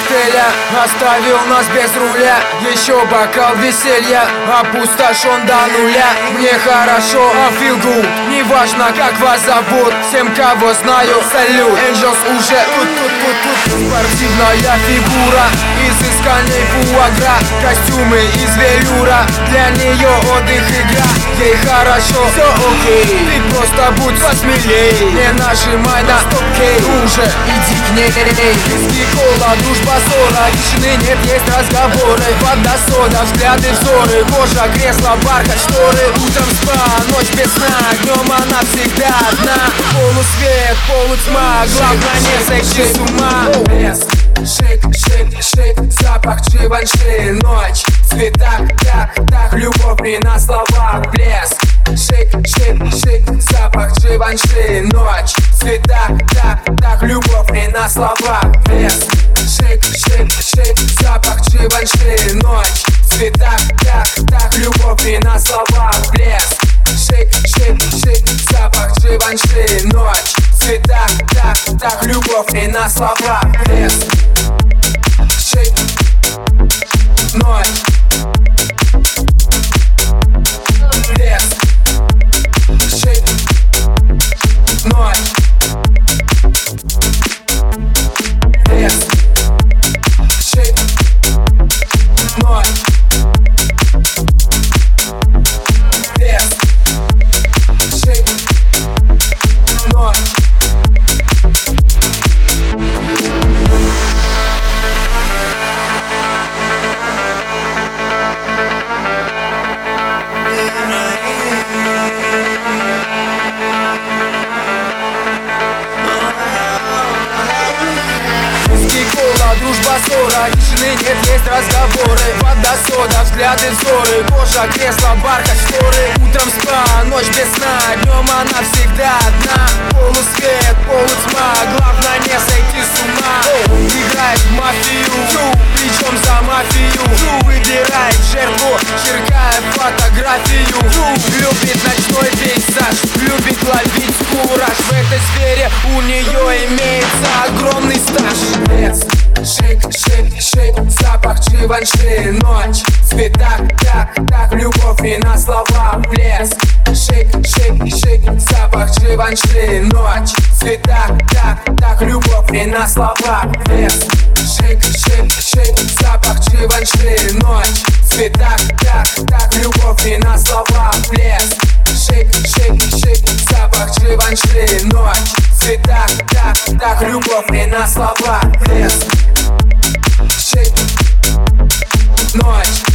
коктейля Оставил нас без руля Еще бокал веселья. Опустошен до нуля Мне хорошо, I feel good. Неважно, как вас зовут Всем, кого знаю, салют. Angels уже тут, тут, тут, тут. Спортивная фигура Изысканный фуагра. Костюмы из велюра Для нее отдых игра. Ей хорошо, все окей. Ты просто будь посмелей. Не нажимай на стоп-кей Уже иди к ней. Виски, кола, дружба, ссора Тишины нет, есть разговоры. Вода, сода, взгляды, взоры. Кожа, кресло, бархат, шторы. Утром спа, ночь без сна. Днем она всегда одна. Полусвет, полутьма Главное не сойти с ума. Шейк, шейк, шейк Запах Дживанши, ночь Цвета, так, так. Любовь не на словах. Блеск, шейк, шейк, шейк Запах Дживанши, ночь Цвета, так, так. Любовь не на словах. Блеск, шейк, шейк, шейк Запах Дживанши, ночь Цвета, так, так Любовь не на словах Блеск, шейк, шейк, шейк Запах Дживанши, ночь Цвета, так, так Любовь не на словах Блеск, шейк, ночь ссора Тишины нет, есть разговоры. Вода, сода, взгляды, взоры. Кожа, кресло, бархат, шторы. Утром спа, ночь без сна. Днем она всегда одна. Полусвет, полутьма. Главное не сойти с ума. Играет в мафию. Причем за мафию? Выбирает жертву Черкает фотографию. Любит ночной пейзаж Любит ловить кураж. В этой сфере у нее имеется шейк, шейк Запах Дживанши, ночь Цвета, так, так Любовь не на слова Блеск, шейк, шейк, шейк Запах Дживанши, ночь Цвета, так, так Любовь не на слова Блеск, шейк, шейк, шейк Запах Дживанши, ночь Цвета, так, так Любовь не на слова Блеск, шейк, шейк, шейк Запах Дживанши, ночь Цвета, так, так Любовь не на слова Блеск, шейк, ночь